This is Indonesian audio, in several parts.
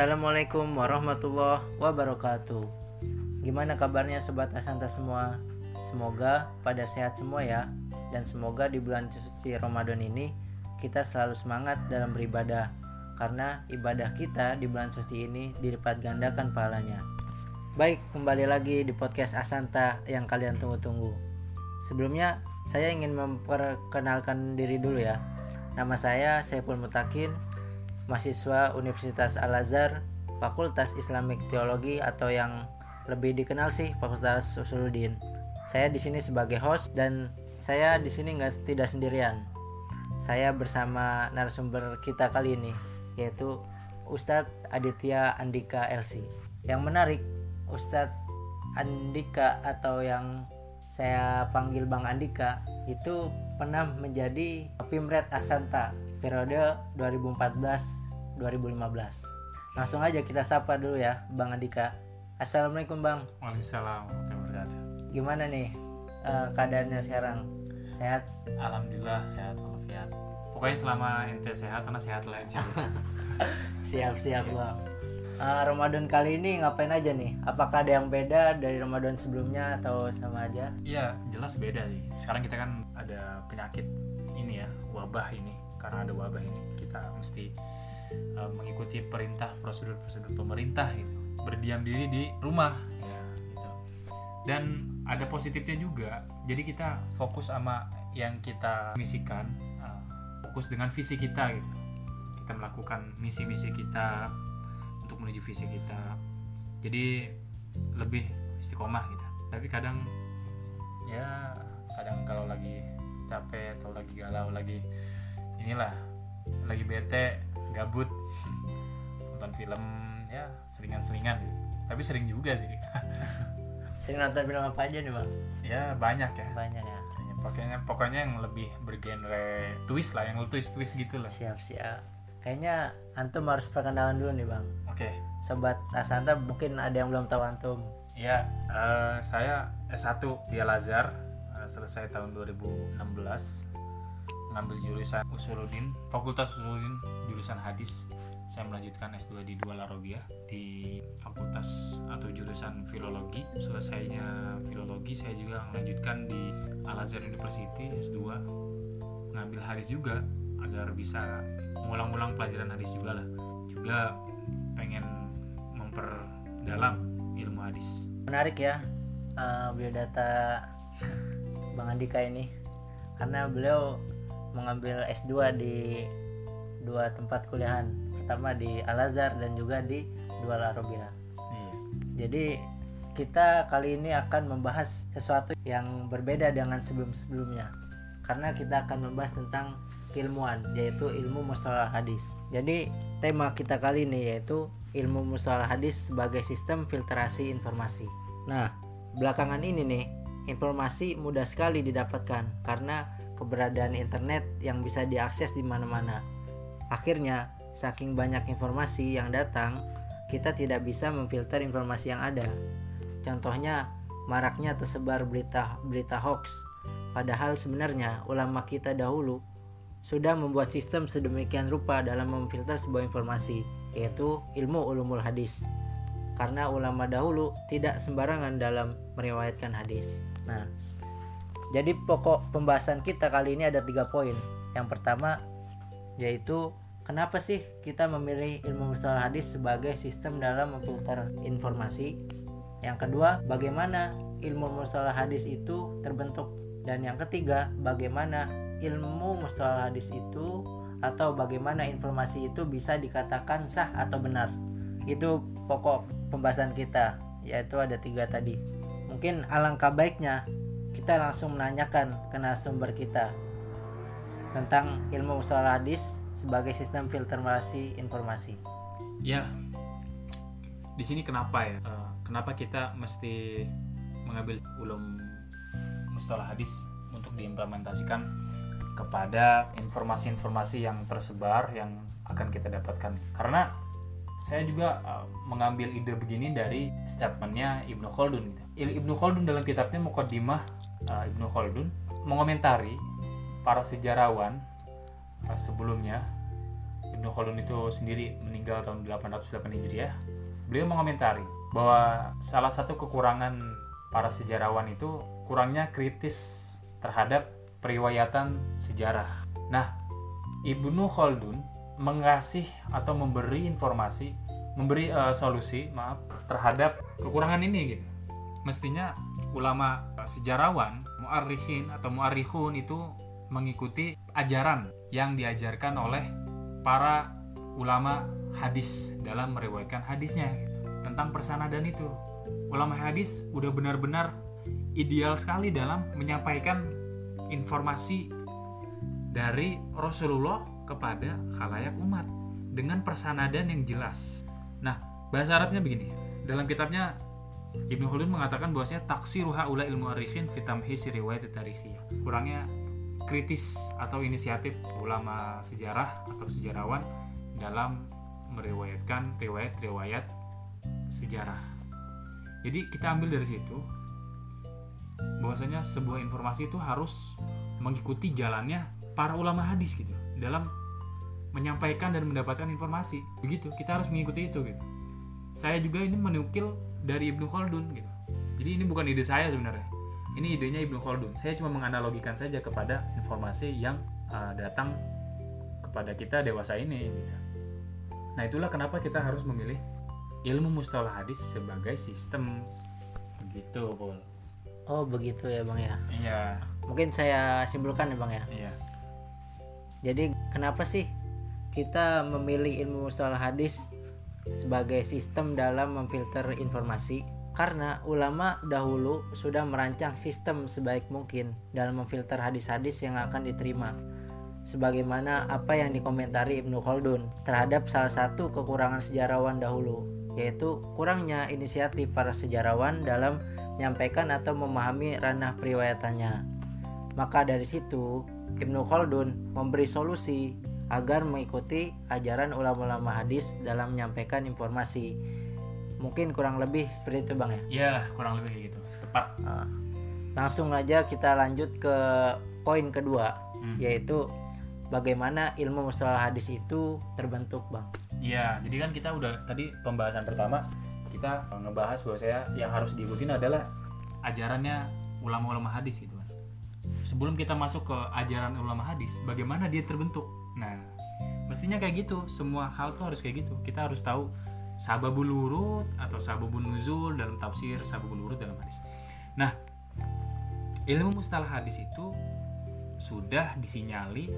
Assalamualaikum warahmatullahi wabarakatuh. Gimana kabarnya sobat Asanta semua? Semoga pada sehat semua ya. Dan semoga di bulan suci Ramadan ini kita selalu semangat dalam beribadah karena ibadah kita di bulan suci ini dilipat gandakan pahalanya. Baik, kembali lagi di podcast Asanta yang kalian tunggu-tunggu. Sebelumnya, saya ingin memperkenalkan diri dulu ya. Nama saya Saiful Mutakin, mahasiswa Universitas Al-Azhar, Fakultas Islamic Teologi atau yang lebih dikenal sih Fakultas Usuluddin. Saya di sini sebagai host dan saya di sini nggak tidak sendirian. Saya bersama narasumber kita kali ini yaitu Ustadz Aditya Andika LC. Yang menarik, Ustadz Andika atau yang saya panggil Bang Andika itu pernah menjadi Pimret Asanta periode 2014-2015. Langsung aja kita sapa dulu ya Bang Andika. Assalamualaikum Bang. Waalaikumsalam. Gimana nih uh, keadaannya sekarang? Sehat? Alhamdulillah sehat walafiat. Pokoknya selama ente sehat karena sehat lah insya Allah. Siap-siap Bang. Uh, Ramadan kali ini ngapain aja nih? Apakah ada yang beda dari Ramadan sebelumnya atau sama aja? Iya jelas beda sih. Sekarang kita kan ada penyakit ini ya wabah ini karena ada wabah ini kita mesti uh, mengikuti perintah prosedur-prosedur pemerintah gitu. Berdiam diri di rumah. Ya gitu. Dan ada positifnya juga jadi kita fokus sama yang kita misikan uh, fokus dengan visi kita gitu. Kita melakukan misi-misi kita untuk menuju visi kita. Jadi lebih istiqomah gitu. Tapi kadang ya kadang kalau lagi capek atau lagi galau lagi inilah lagi bete gabut nonton film ya selingan-selingan gitu. tapi sering juga sih Sering nonton film apa aja nih Bang? ya banyak ya Banyak ya. Ya, pokoknya pokoknya yang lebih bergenre twist lah yang twist twist gitu lah Siap-siap. Kayaknya antum harus perkenalan dulu nih Bang. oke Sobat Asanta mungkin ada yang belum tahu antum. ya eh, saya S1 di Al Azhar eh, selesai tahun 2016 mengambil jurusan Usuluddin Fakultas Usuluddin jurusan hadis. Saya melanjutkan S2 di Dua Larobia di fakultas atau jurusan filologi. Selesainya filologi saya juga melanjutkan di Al Azhar University S2 mengambil hadis juga agar bisa mengulang-ulang pelajaran hadis juga lah. Juga pengen memperdalam ilmu hadis. Menarik ya uh, biodata Bang Andika ini. Karena beliau mengambil S2 di dua tempat kuliahan pertama di Al Azhar dan juga di Dua Arabia. iya Jadi kita kali ini akan membahas sesuatu yang berbeda dengan sebelum-sebelumnya karena kita akan membahas tentang keilmuan yaitu ilmu mustalah hadis. Jadi tema kita kali ini yaitu ilmu mustalah hadis sebagai sistem filtrasi informasi. Nah, belakangan ini nih informasi mudah sekali didapatkan karena keberadaan internet yang bisa diakses di mana-mana. Akhirnya, saking banyak informasi yang datang, kita tidak bisa memfilter informasi yang ada. Contohnya, maraknya tersebar berita-berita hoax. Padahal sebenarnya ulama kita dahulu sudah membuat sistem sedemikian rupa dalam memfilter sebuah informasi, yaitu ilmu ulumul hadis. Karena ulama dahulu tidak sembarangan dalam meriwayatkan hadis. Nah, jadi pokok pembahasan kita kali ini ada tiga poin. Yang pertama yaitu kenapa sih kita memilih ilmu mustalah hadis sebagai sistem dalam memfilter informasi? Yang kedua, bagaimana ilmu mustalah hadis itu terbentuk? Dan yang ketiga, bagaimana ilmu mustalah hadis itu atau bagaimana informasi itu bisa dikatakan sah atau benar? Itu pokok pembahasan kita, yaitu ada tiga tadi. Mungkin alangkah baiknya kita langsung menanyakan ke narasumber kita tentang ilmu mustalah hadis sebagai sistem filtrasi informasi. ya di sini kenapa ya? Eh, kenapa kita mesti mengambil ulum mustalah hadis untuk diimplementasikan kepada informasi-informasi yang tersebar yang akan kita dapatkan? Karena saya juga eh, mengambil ide begini dari statementnya Ibnu Khaldun. Ibnu Khaldun dalam kitabnya Muqaddimah eh, Ibnu Khaldun mengomentari para sejarawan eh, sebelumnya. Ibnu Khaldun itu sendiri meninggal tahun 808 Hijriah. Beliau mengomentari bahwa salah satu kekurangan para sejarawan itu kurangnya kritis terhadap periwayatan sejarah. Nah Ibnu Khaldun mengasih atau memberi informasi memberi uh, solusi maaf terhadap kekurangan ini gitu mestinya ulama sejarawan muarikhin atau muarikhun itu mengikuti ajaran yang diajarkan oleh para ulama hadis dalam meriwayatkan hadisnya gitu. tentang persanadan itu ulama hadis udah benar-benar ideal sekali dalam menyampaikan informasi dari Rasulullah kepada khalayak umat dengan persanadan yang jelas. Nah, bahasa Arabnya begini. Dalam kitabnya Ibnu Khaldun mengatakan bahwasanya taksiruha ula ilmu arifin fitamhisi riwayat tarikhiyah. Kurangnya kritis atau inisiatif ulama sejarah atau sejarawan dalam meriwayatkan riwayat-riwayat sejarah. Jadi kita ambil dari situ bahwasanya sebuah informasi itu harus mengikuti jalannya para ulama hadis gitu dalam menyampaikan dan mendapatkan informasi. Begitu, kita harus mengikuti itu gitu. Saya juga ini menukil dari Ibnu Khaldun gitu. Jadi ini bukan ide saya sebenarnya ini idenya Ibnu Khaldun. Saya cuma menganalogikan saja kepada informasi yang uh, datang kepada kita dewasa ini. Gitu. Nah itulah kenapa kita harus memilih ilmu mustalah hadis sebagai sistem begitu, Paul. Oh begitu ya bang ya. Iya. Mungkin saya simpulkan ya bang ya. Iya. Jadi kenapa sih kita memilih ilmu mustalah hadis sebagai sistem dalam memfilter informasi? karena ulama dahulu sudah merancang sistem sebaik mungkin dalam memfilter hadis-hadis yang akan diterima sebagaimana apa yang dikomentari Ibnu Khaldun terhadap salah satu kekurangan sejarawan dahulu yaitu kurangnya inisiatif para sejarawan dalam menyampaikan atau memahami ranah periwayatannya maka dari situ Ibnu Khaldun memberi solusi agar mengikuti ajaran ulama-ulama hadis dalam menyampaikan informasi. Mungkin kurang lebih seperti itu bang ya? Iya kurang lebih kayak gitu. Tepat. Nah, langsung aja kita lanjut ke poin kedua Hmm. yaitu bagaimana ilmu mustalah hadis itu terbentuk bang. Iya jadi kan kita udah tadi pembahasan pertama kita ngebahas bahwa saya yang harus diikutin adalah ajarannya ulama-ulama hadis gitu sebelum kita masuk ke ajaran ulama hadis bagaimana dia terbentuk? Nah mestinya kayak gitu. Semua hal tuh harus kayak gitu. Kita harus tahu sababul urut atau sababul nuzul dalam tafsir sababul urut dalam hadis. Nah ilmu mustalah hadis itu sudah disinyali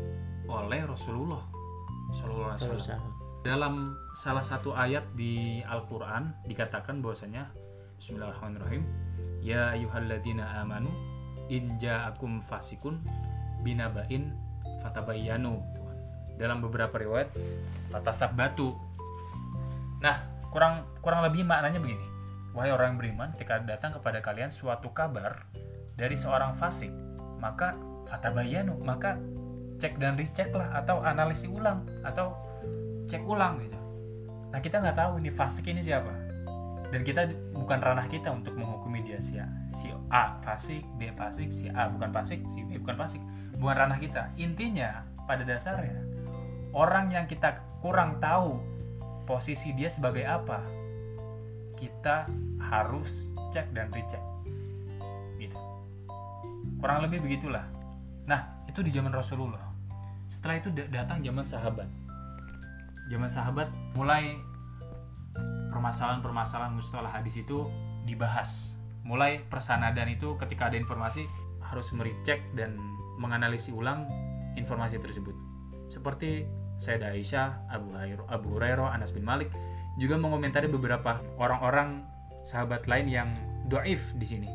oleh Rasulullah Sallallahu alaihi wasallam. Dalam salah satu ayat di Al-Quran dikatakan bahwasanya Bismillahirrahmanirrahim Ya ayuhalladzina amanu in ja'akum fasikun binabain fatabayyanu. Dalam beberapa riwayat fatasabatu nah kurang kurang lebih maknanya begini. Wahai orang yang beriman ketika datang kepada kalian suatu kabar dari seorang fasik maka fatabayyanu maka cek dan recheck lah atau analisis ulang atau cek ulang gitu. Nah kita nggak tahu ini fasik ini siapa dan kita bukan ranah kita untuk menghukumi dia si A, si A fasik, B fasik, si A bukan fasik, si B bukan fasik, bukan ranah kita. Intinya pada dasarnya orang yang kita kurang tahu posisi dia sebagai apa, kita harus cek dan recheck. Gitu. Kurang lebih begitulah. Nah itu di zaman Rasulullah. Setelah itu datang zaman sahabat zaman sahabat mulai permasalahan-permasalahan mustalah hadis itu dibahas. Mulai persanadan itu ketika ada informasi harus mericek dan menganalisis ulang informasi tersebut. Seperti Sayyidah Aisyah, Abu Hurairah, Abu Hurairah, Anas bin Malik juga mengomentari beberapa orang-orang sahabat lain yang doif di sini.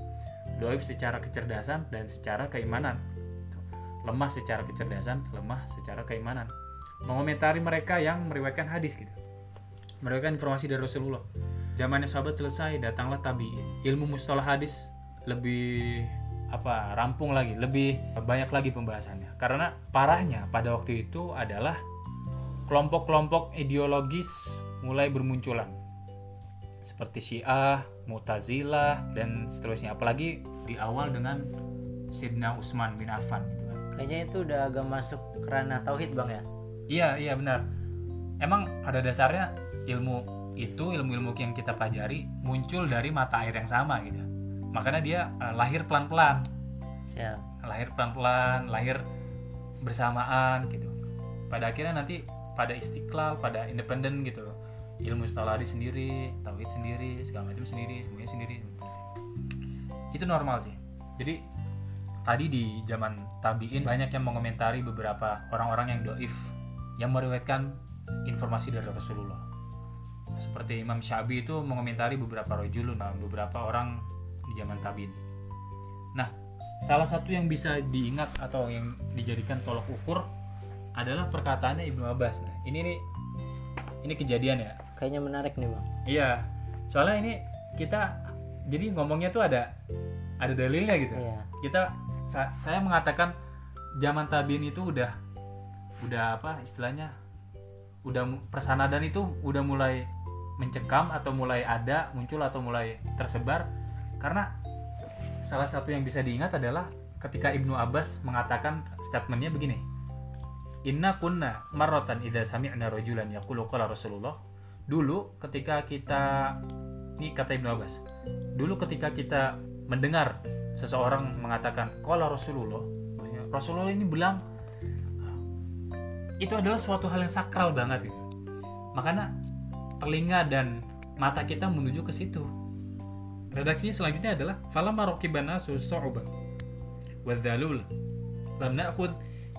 Doif secara kecerdasan dan secara keimanan. Lemah secara kecerdasan, lemah secara keimanan mengomentari mereka yang meriwayatkan hadis gitu meriwayatkan informasi dari Rasulullah. Zamannya sahabat selesai datanglah tabiin. Ilmu mustalah hadis lebih apa rampung lagi lebih banyak lagi pembahasannya. Karena parahnya pada waktu itu adalah kelompok-kelompok ideologis mulai bermunculan. Seperti Syiah, Mu'tazilah dan seterusnya. Apalagi di awal dengan Sidna Utsman bin Affan gitu kan. Kayaknya itu udah agak masuk kerana tauhid bang ya? Iya, iya benar. emang pada dasarnya ilmu itu ilmu-ilmu yang kita pelajari muncul dari mata air yang sama gitu. Makanya dia eh, lahir pelan-pelan. Lahir pelan-pelan lahir bersamaan gitu. Pada akhirnya nanti pada istiqlal pada independen gitu. Ilmu setelah sendiri tauhid sendiri segala macam sendiri semuanya sendiri itu normal sih. Jadi tadi di zaman tabiin banyak yang mengomentari beberapa orang-orang yang doif yang meriwayatkan informasi dari Rasulullah seperti Imam Syabi itu mengomentari beberapa rojulun beberapa orang di zaman tabiin. Nah salah satu yang bisa diingat atau yang dijadikan tolok ukur adalah perkataannya Ibnu Abbas. Nah ini nih ini kejadian ya. Kayaknya menarik nih bang. Iya soalnya ini kita jadi ngomongnya tuh ada ada dalilnya gitu. Iya. Kita sa- saya mengatakan zaman tabiin itu udah udah apa istilahnya udah persanadan itu udah mulai mencekam atau mulai ada muncul atau mulai tersebar. Karena salah satu yang bisa diingat adalah ketika Ibnu Abbas mengatakan statementnya begini. Inna kunna marrotan idza sami'na rajulan yaqulu qala Rasulullah. Dulu ketika kita ini kata Ibnu Abbas dulu ketika kita mendengar seseorang mengatakan qala Rasulullah Rasulullah ini bilang itu adalah suatu hal yang sakral banget gitu. makanya telinga dan mata kita menuju ke situ redaksi selanjutnya adalah falamma raqibana su'uba wa dzalul lam na'khudh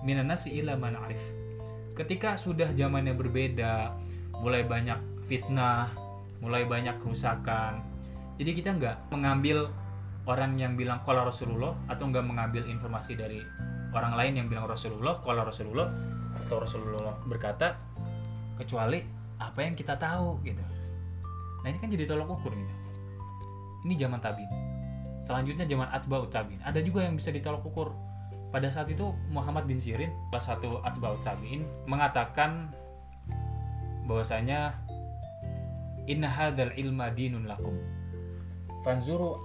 minan nasi illa ma na'rif ketika sudah zamannya berbeda mulai banyak fitnah mulai banyak kerusakan jadi kita nggak mengambil orang yang bilang kalau Rasulullah atau nggak mengambil informasi dari orang lain yang bilang Rasulullah kalau Rasulullah atau Rasulullah berkata kecuali apa yang kita tahu gitu. Nah ini kan jadi tolok ukur gitu. Ini zaman tabiin. Selanjutnya zaman atba'ut tabiin. Ada juga yang bisa ditolak ukur. Pada saat itu Muhammad bin Sirin salah satu atba'ut tabiin mengatakan bahwasanya inna hadzal ilma dinun lakum. Fanzuru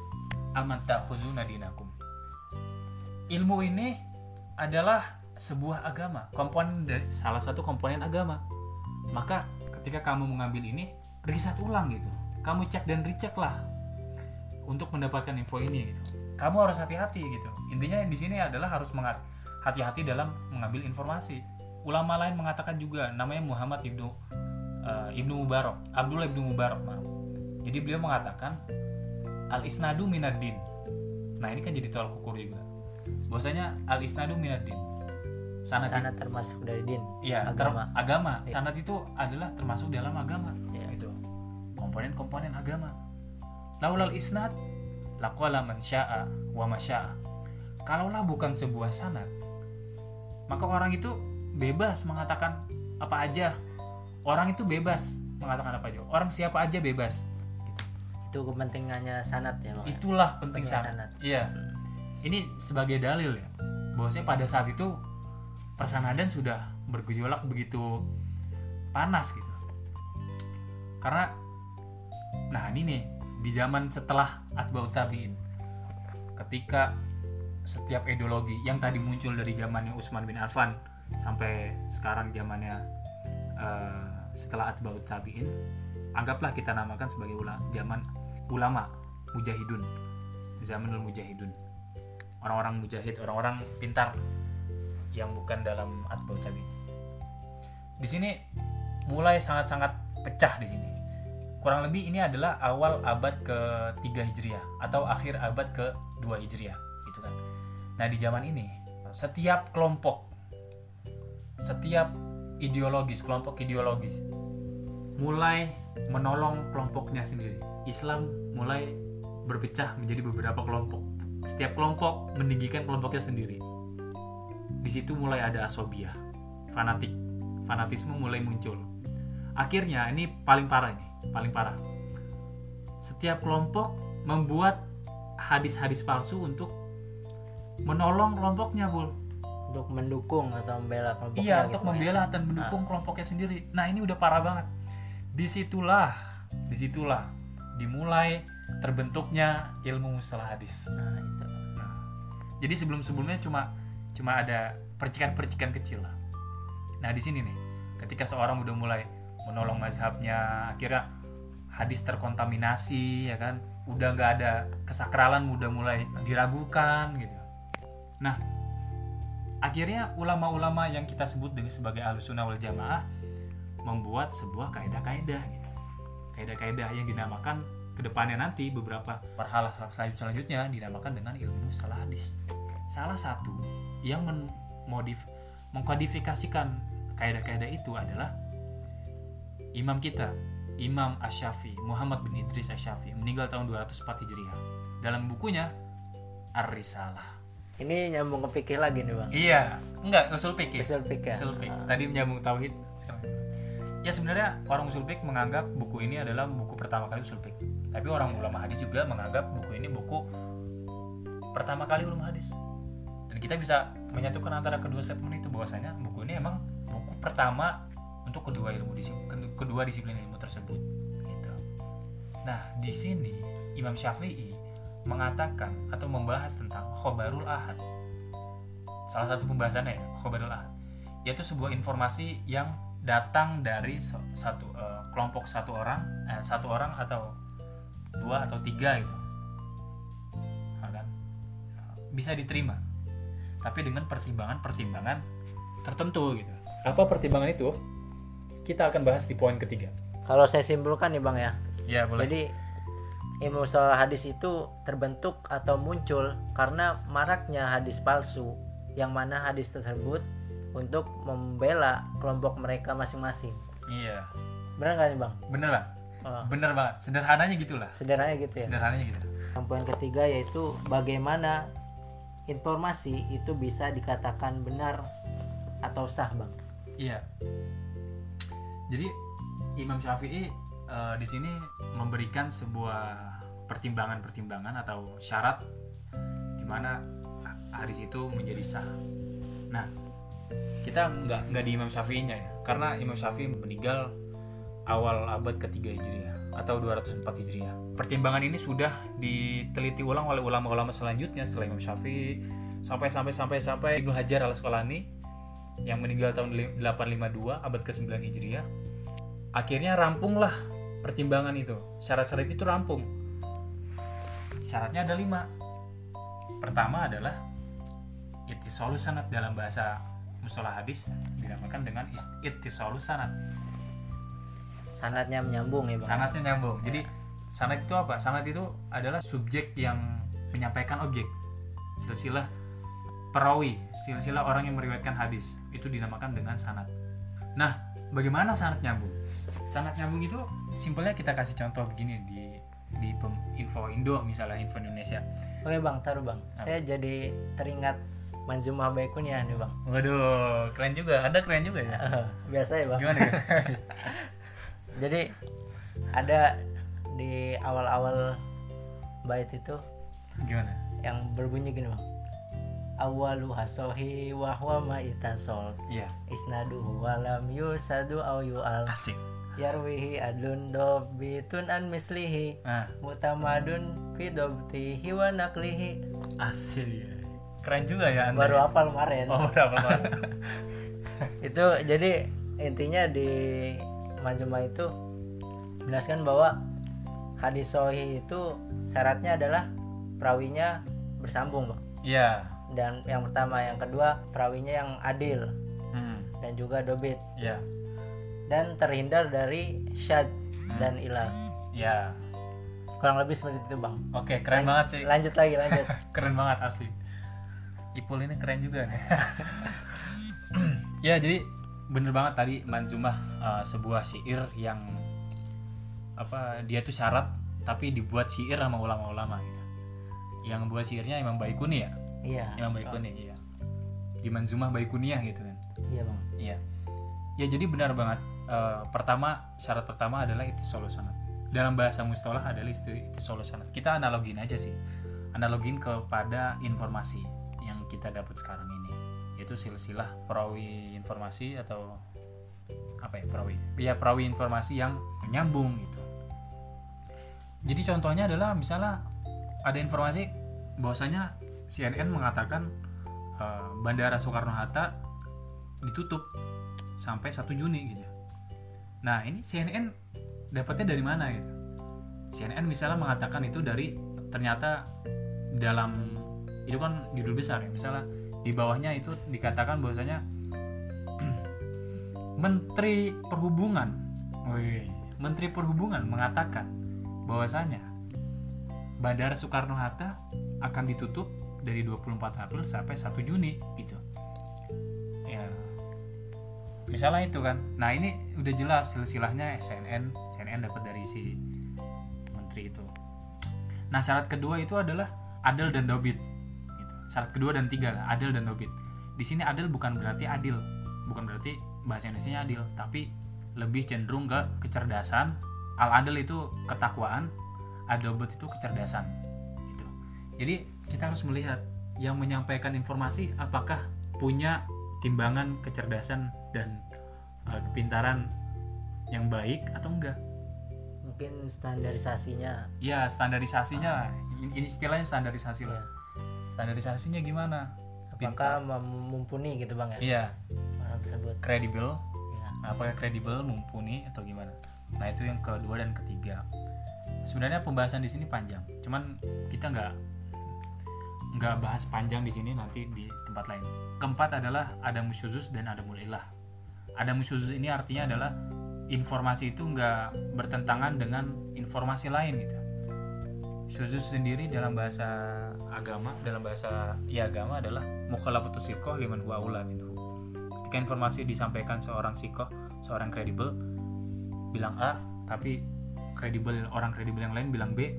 aman ta'khuzuna dinakum. Ilmu ini adalah sebuah agama komponen dari salah satu komponen agama. Maka ketika kamu mengambil ini riset ulang gitu. Kamu cek dan recheck lah untuk mendapatkan info ini gitu. Kamu harus hati-hati gitu. Intinya di sini adalah harus hati-hati dalam mengambil informasi. Ulama lain mengatakan juga namanya Muhammad ibnu uh, ibnu Mubarak Abdullah ibnu Mubarak maaf. Jadi beliau mengatakan al isnadu minaddin nah ini kan jadi tolak ukur juga. Bahwasanya al isnadu minaddin sanad sana termasuk dari din Iya, Agama. ter- agama. Iya. Sanad itu adalah termasuk dalam agama. Iya. Itu. Komponen-komponen agama. Laulal isnad laqala man syaa wa ma syaa. Kalaulah bukan sebuah sanad, maka orang itu bebas mengatakan apa aja. Orang itu bebas mengatakan apa aja. Orang siapa aja bebas. itu kepentingannya sanat ya bang Itulah penting sanad. Iya. Hmm. Ini sebagai dalil ya. Bahwasanya pada saat itu persanadan sudah bergejolak begitu panas gitu. Karena nah ini nih di zaman setelah atba'ut tabi'in ketika setiap ideologi yang tadi muncul dari zamannya Utsman bin Affan sampai sekarang zamannya eh, setelah atba'ut tabi'in anggaplah kita namakan sebagai ula, zaman ulama mujahidun zamanul mujahidun orang-orang mujahid orang-orang pintar yang bukan dalam atba'ut tabi'in di sini mulai sangat-sangat pecah di sini kurang lebih ini adalah awal abad ke-3 Hijriah atau akhir abad ke-2 Hijriah gitu kan. Nah, di zaman ini setiap kelompok setiap ideologis, kelompok ideologis mulai menolong kelompoknya sendiri. Islam mulai berpecah menjadi beberapa kelompok. Setiap kelompok meninggikan kelompoknya sendiri. Di situ mulai ada asobia, fanatik, fanatisme mulai muncul. Akhirnya ini paling parah ini, paling parah. Setiap kelompok membuat hadis-hadis palsu untuk menolong kelompoknya, Bul. untuk mendukung atau membela kelompoknya Iya, gitu, untuk ya. membela dan mendukung kelompoknya sendiri. Nah, ini udah parah banget. Di situlah, di situlah dimulai terbentuknya ilmu mustalah hadis. nah itu Nah, jadi sebelum-sebelumnya cuma cuma ada percikan-percikan kecil lah. Nah, di sini nih, ketika seorang udah mulai menolong mazhabnya akhirnya hadis terkontaminasi ya kan? Udah nggak ada kesakralan udah mulai diragukan gitu. Nah akhirnya ulama-ulama yang kita sebut dengan sebagai alusunah wal jamaah membuat sebuah kaidah-kaidah gitu. Kaidah-kaidah yang dinamakan ke depannya nanti beberapa marhalah selanjutnya dinamakan dengan ilmu salah hadis. Salah satu yang memodif mengkodifikasikan kaidah-kaidah itu adalah imam kita Imam Asyafi Muhammad bin Idris Asyafi meninggal tahun 204 Hijriah. Dalam bukunya Ar-Risalah. Ini nyambung ke fikih lagi nih bang. Iya. Enggak usul fikih. Usul fikih. Usul fikih. Ah. tadi menyambung tauhid sekarang ya sebenarnya orang usul fikih menganggap buku ini adalah buku pertama kali usul fikih. Tapi orang ulama hadis juga menganggap buku ini buku pertama kali ulama hadis kita bisa menyatukan antara kedua statement itu bahwasanya buku ini emang buku pertama untuk kedua ilmu disiplin kedua disiplin ilmu tersebut gitu. nah di sini Imam Syafi'i mengatakan atau membahas tentang khobarul ahad salah satu pembahasannya ya khobarul ahad yaitu sebuah informasi yang datang dari satu eh, kelompok satu orang eh, satu orang atau dua atau tiga gitu Nah, kan? bisa diterima tapi dengan pertimbangan-pertimbangan tertentu gitu. Apa pertimbangan itu? Kita akan bahas di poin ketiga. Kalau saya simpulkan nih bang ya. Ya boleh. Jadi ilmu mustalah hadis itu terbentuk atau muncul karena maraknya hadis palsu yang mana hadis tersebut untuk membela kelompok mereka masing-masing. Iya. Benar nggak nih bang? Bener lah Oh, bener banget. Sederhananya gitulah. Sederhananya gitu ya? Sederhananya gitu. Yang poin ketiga yaitu bagaimana informasi itu bisa dikatakan benar atau sah bang Iya. Jadi Imam Syafi'i eh, di sini memberikan sebuah pertimbangan-pertimbangan atau syarat di mana hadis itu menjadi sah. Nah, kita nggak nggak di Imam Syafi'inya ya, karena Imam Syafi'i meninggal awal abad ketiga Hijriah atau 204 Hijriah. Pertimbangan ini sudah diteliti ulang oleh ulama-ulama selanjutnya setelah Imam Syafi'i sampai sampai sampai sampai Ibnu Hajar al Asqalani yang meninggal tahun li- 852 abad ke-9 Hijriah. Akhirnya rampunglah pertimbangan itu. Syarat-syarat itu rampung. Syaratnya ada lima. Pertama adalah ittisalus sanad dalam bahasa mustalah hadis dinamakan dengan is- ittisalus sanad. Sanatnya menyambung ya bang Sanatnya nyambung. Jadi sanad itu apa? Sanad itu adalah subjek yang menyampaikan objek. Silsilah perawi, silsilah orang yang meriwayatkan hadis. Itu dinamakan dengan sanad. Nah, bagaimana sanad nyambung? Sanad nyambung itu simpelnya kita kasih contoh begini di di info Indo misalnya info Indonesia. oke bang taruh bang saya jadi teringat Manzumah Baikunya nih bang Waduh, keren juga. Anda keren juga ya. biasa ya bang Gimana ya? jadi ada di awal-awal bait itu Gimana? yang berbunyi gini bang awalu hasohi wahwa ma itasol Iya, isnaduhu walam yusadu au yu'al asik. yarwihi adlun dobitun an mislihi Nah, mutamadun fi dobtihi wa naklihi asik. Keren juga ya Anda. baru ya? hafal kemarin Oh, berapa Pak? itu jadi intinya di Manjuma itu menjelaskan bahwa hadis sohi itu syaratnya adalah perawinya bersambung Bang. Iya. dan yang pertama yang kedua perawinya yang adil Hmm. dan juga dobit Iya. dan terhindar dari syad dan ilah Ya. kurang lebih seperti itu bang Oke, keren banget sih. lanjut lagi lanjut Keren banget asli. Ipul ini keren juga nih. ya, jadi bener banget tadi Manzumah uh, sebuah syair yang apa dia tuh syarat tapi dibuat syair sama ulama-ulama gitu. Yang buat syairnya Imam Baikuni ya? iya Imam Baikuni, iya. Di Manzumah Baikuniyah gitu kan. iya bang Iya. Ya jadi benar banget. Eh, pertama syarat pertama adalah ittisalus sanad. Dalam bahasa mustalah adalah ittisalus sanad. Kita analogin aja sih. Analogin kepada informasi yang kita dapat sekarang ini. Yaitu silsilah perawi informasi atau apa ya perawi? Ya perawi informasi yang nyambung gitu. Jadi contohnya adalah misalnya ada informasi bahwasanya CNN mengatakan eh, Bandara Soekarno Hatta ditutup sampai 1 Juni gitu. nah ini CNN dapatnya dari mana gitu CNN misalnya mengatakan itu dari ternyata dalam itu kan judul besar ya misalnya di bawahnya itu dikatakan bahwasanya Menteri Perhubungan. Wih, Menteri Perhubungan mengatakan bahwasanya Bandara Soekarno Hatta akan ditutup dari 24 April sampai 1 Juni gitu. Ya. Misalnya itu kan. Nah ini udah jelas silsilahnya CNN CNN dapat dari si menteri itu. Nah syarat kedua itu adalah adil dan dobit. Syarat kedua dan tiga lah adil dan dobit di sini adil bukan berarti adil bukan berarti bahasa Indonesia adil tapi lebih cenderung ke kecerdasan. Al adil itu ketakwaan adobet itu kecerdasan gitu. Jadi kita harus melihat yang menyampaikan informasi apakah punya timbangan kecerdasan dan uh, kepintaran yang baik atau enggak. Mungkin standarisasinya. Ya standarisasinya. Ini istilahnya standarisasi lah. Ya. Standarisasinya gimana? Apakah mumpuni gitu bang ya? Iya. Orang tersebut. Kredibel ya. apakah kredibel mumpuni atau gimana? Nah itu yang kedua dan ketiga. Sebenarnya pembahasan di sini panjang. Cuman kita nggak nggak bahas panjang di sini nanti di tempat lain. Keempat adalah ada musyuzus dan ada mulilah ada musyuzus ini artinya adalah informasi itu nggak bertentangan dengan informasi lain gitu syuzus sendiri dalam bahasa agama dalam bahasa ya agama adalah mukhalafatu sikoh liman huwa aula minhu. Ketika informasi disampaikan seorang sikoh seorang kredibel bilang A tapi kredibel orang kredibel yang lain bilang B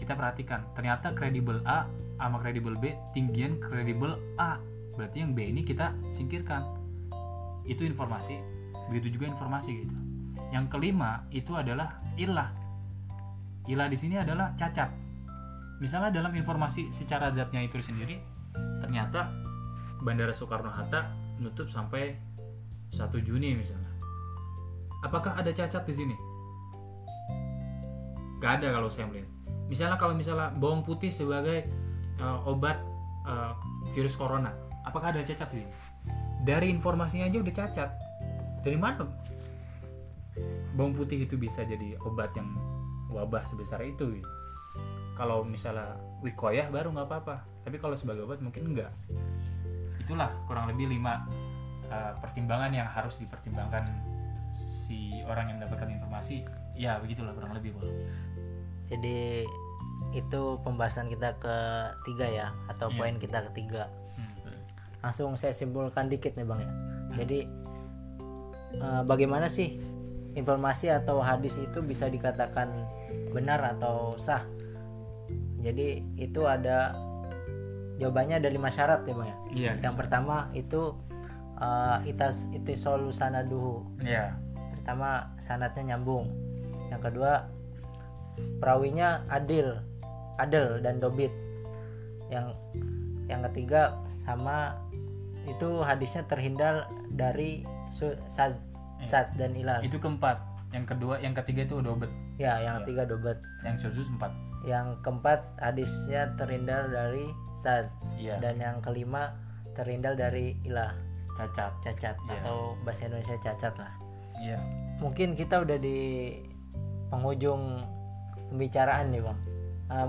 kita perhatikan ternyata kredibel A sama kredibel B tinggian kredibel A. Berarti yang B ini kita singkirkan. Itu informasi begitu juga informasi gitu. Yang kelima itu adalah ilah ilah di sini adalah cacat. Misalnya dalam informasi secara zatnya itu sendiri ternyata Bandara Soekarno Hatta nutup sampai 1 Juni misalnya. Apakah ada cacat di sini? Gak ada kalau saya melihat. Misalnya kalau misalnya bawang putih sebagai uh, obat uh, virus corona apakah ada cacat di sini? Dari informasinya aja udah cacat. Dari mana bawang putih itu bisa jadi obat yang wabah sebesar itu gitu. kalau misalnya wikoyah baru nggak apa-apa tapi kalau sebagai obat mungkin enggak itulah kurang lebih lima uh, pertimbangan yang harus dipertimbangkan si orang yang mendapatkan informasi ya begitulah kurang lebih Bol. jadi itu pembahasan kita ketiga ya atau Iya. poin kita ketiga Hmm. langsung saya simpulkan dikit nih bang ya jadi eh, bagaimana sih informasi atau hadis itu bisa dikatakan benar atau sah. Jadi itu ada jawabannya ada lima syarat ya bang ya? Iya yang pertama itu eh, itas itisol sanaduhu. Iya. Pertama sanatnya nyambung. Yang kedua perawinya adil adil dan dobit. Yang yang ketiga sama itu hadisnya terhindar dari su- saz, Iya. sat dan ilal itu keempat. Yang kedua yang ketiga itu udah obet ya yang Iya. ketiga dobet yang susus empat. Yang keempat hadisnya terhindar dari sat. Iya. Dan yang kelima terhindar dari ilah cacat. Cacat. Iya. atau bahasa Indonesia cacat lah. Iya. Mungkin kita udah di penghujung pembicaraan nih bang.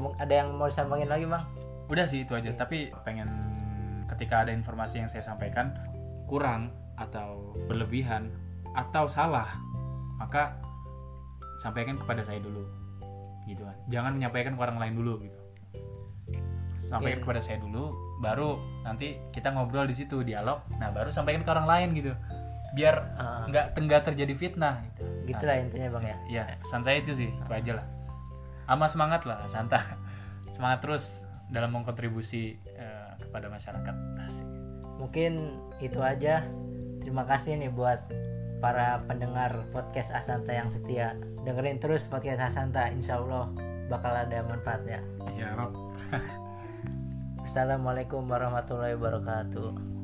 Mu- ada yang mau disampaikan lagi bang? Udah sih itu aja. Tapi pengen ketika ada informasi yang saya sampaikan kurang atau berlebihan atau salah maka sampaikan kepada saya dulu gitu kan. Jangan menyampaikan ke orang lain dulu gitu. Sampaikan Oke. kepada saya dulu baru nanti kita ngobrol di situ dialog. Nah baru sampaikan ke orang lain gitu. Biar Ah, nggak nggak terjadi fitnah gitu. Gitulah intinya bang ya. ya pesan saya itu sih itu aja lah. Ama semangat lah santa semangat terus dalam mengkontribusi eh, kepada masyarakat. Asik. mungkin itu aja. Terima kasih nih buat para pendengar podcast Asanta yang setia. Dengerin terus podcast Asanta insya Allah bakal ada manfaatnya. Ya Rob. Assalamualaikum warahmatullahi wabarakatuh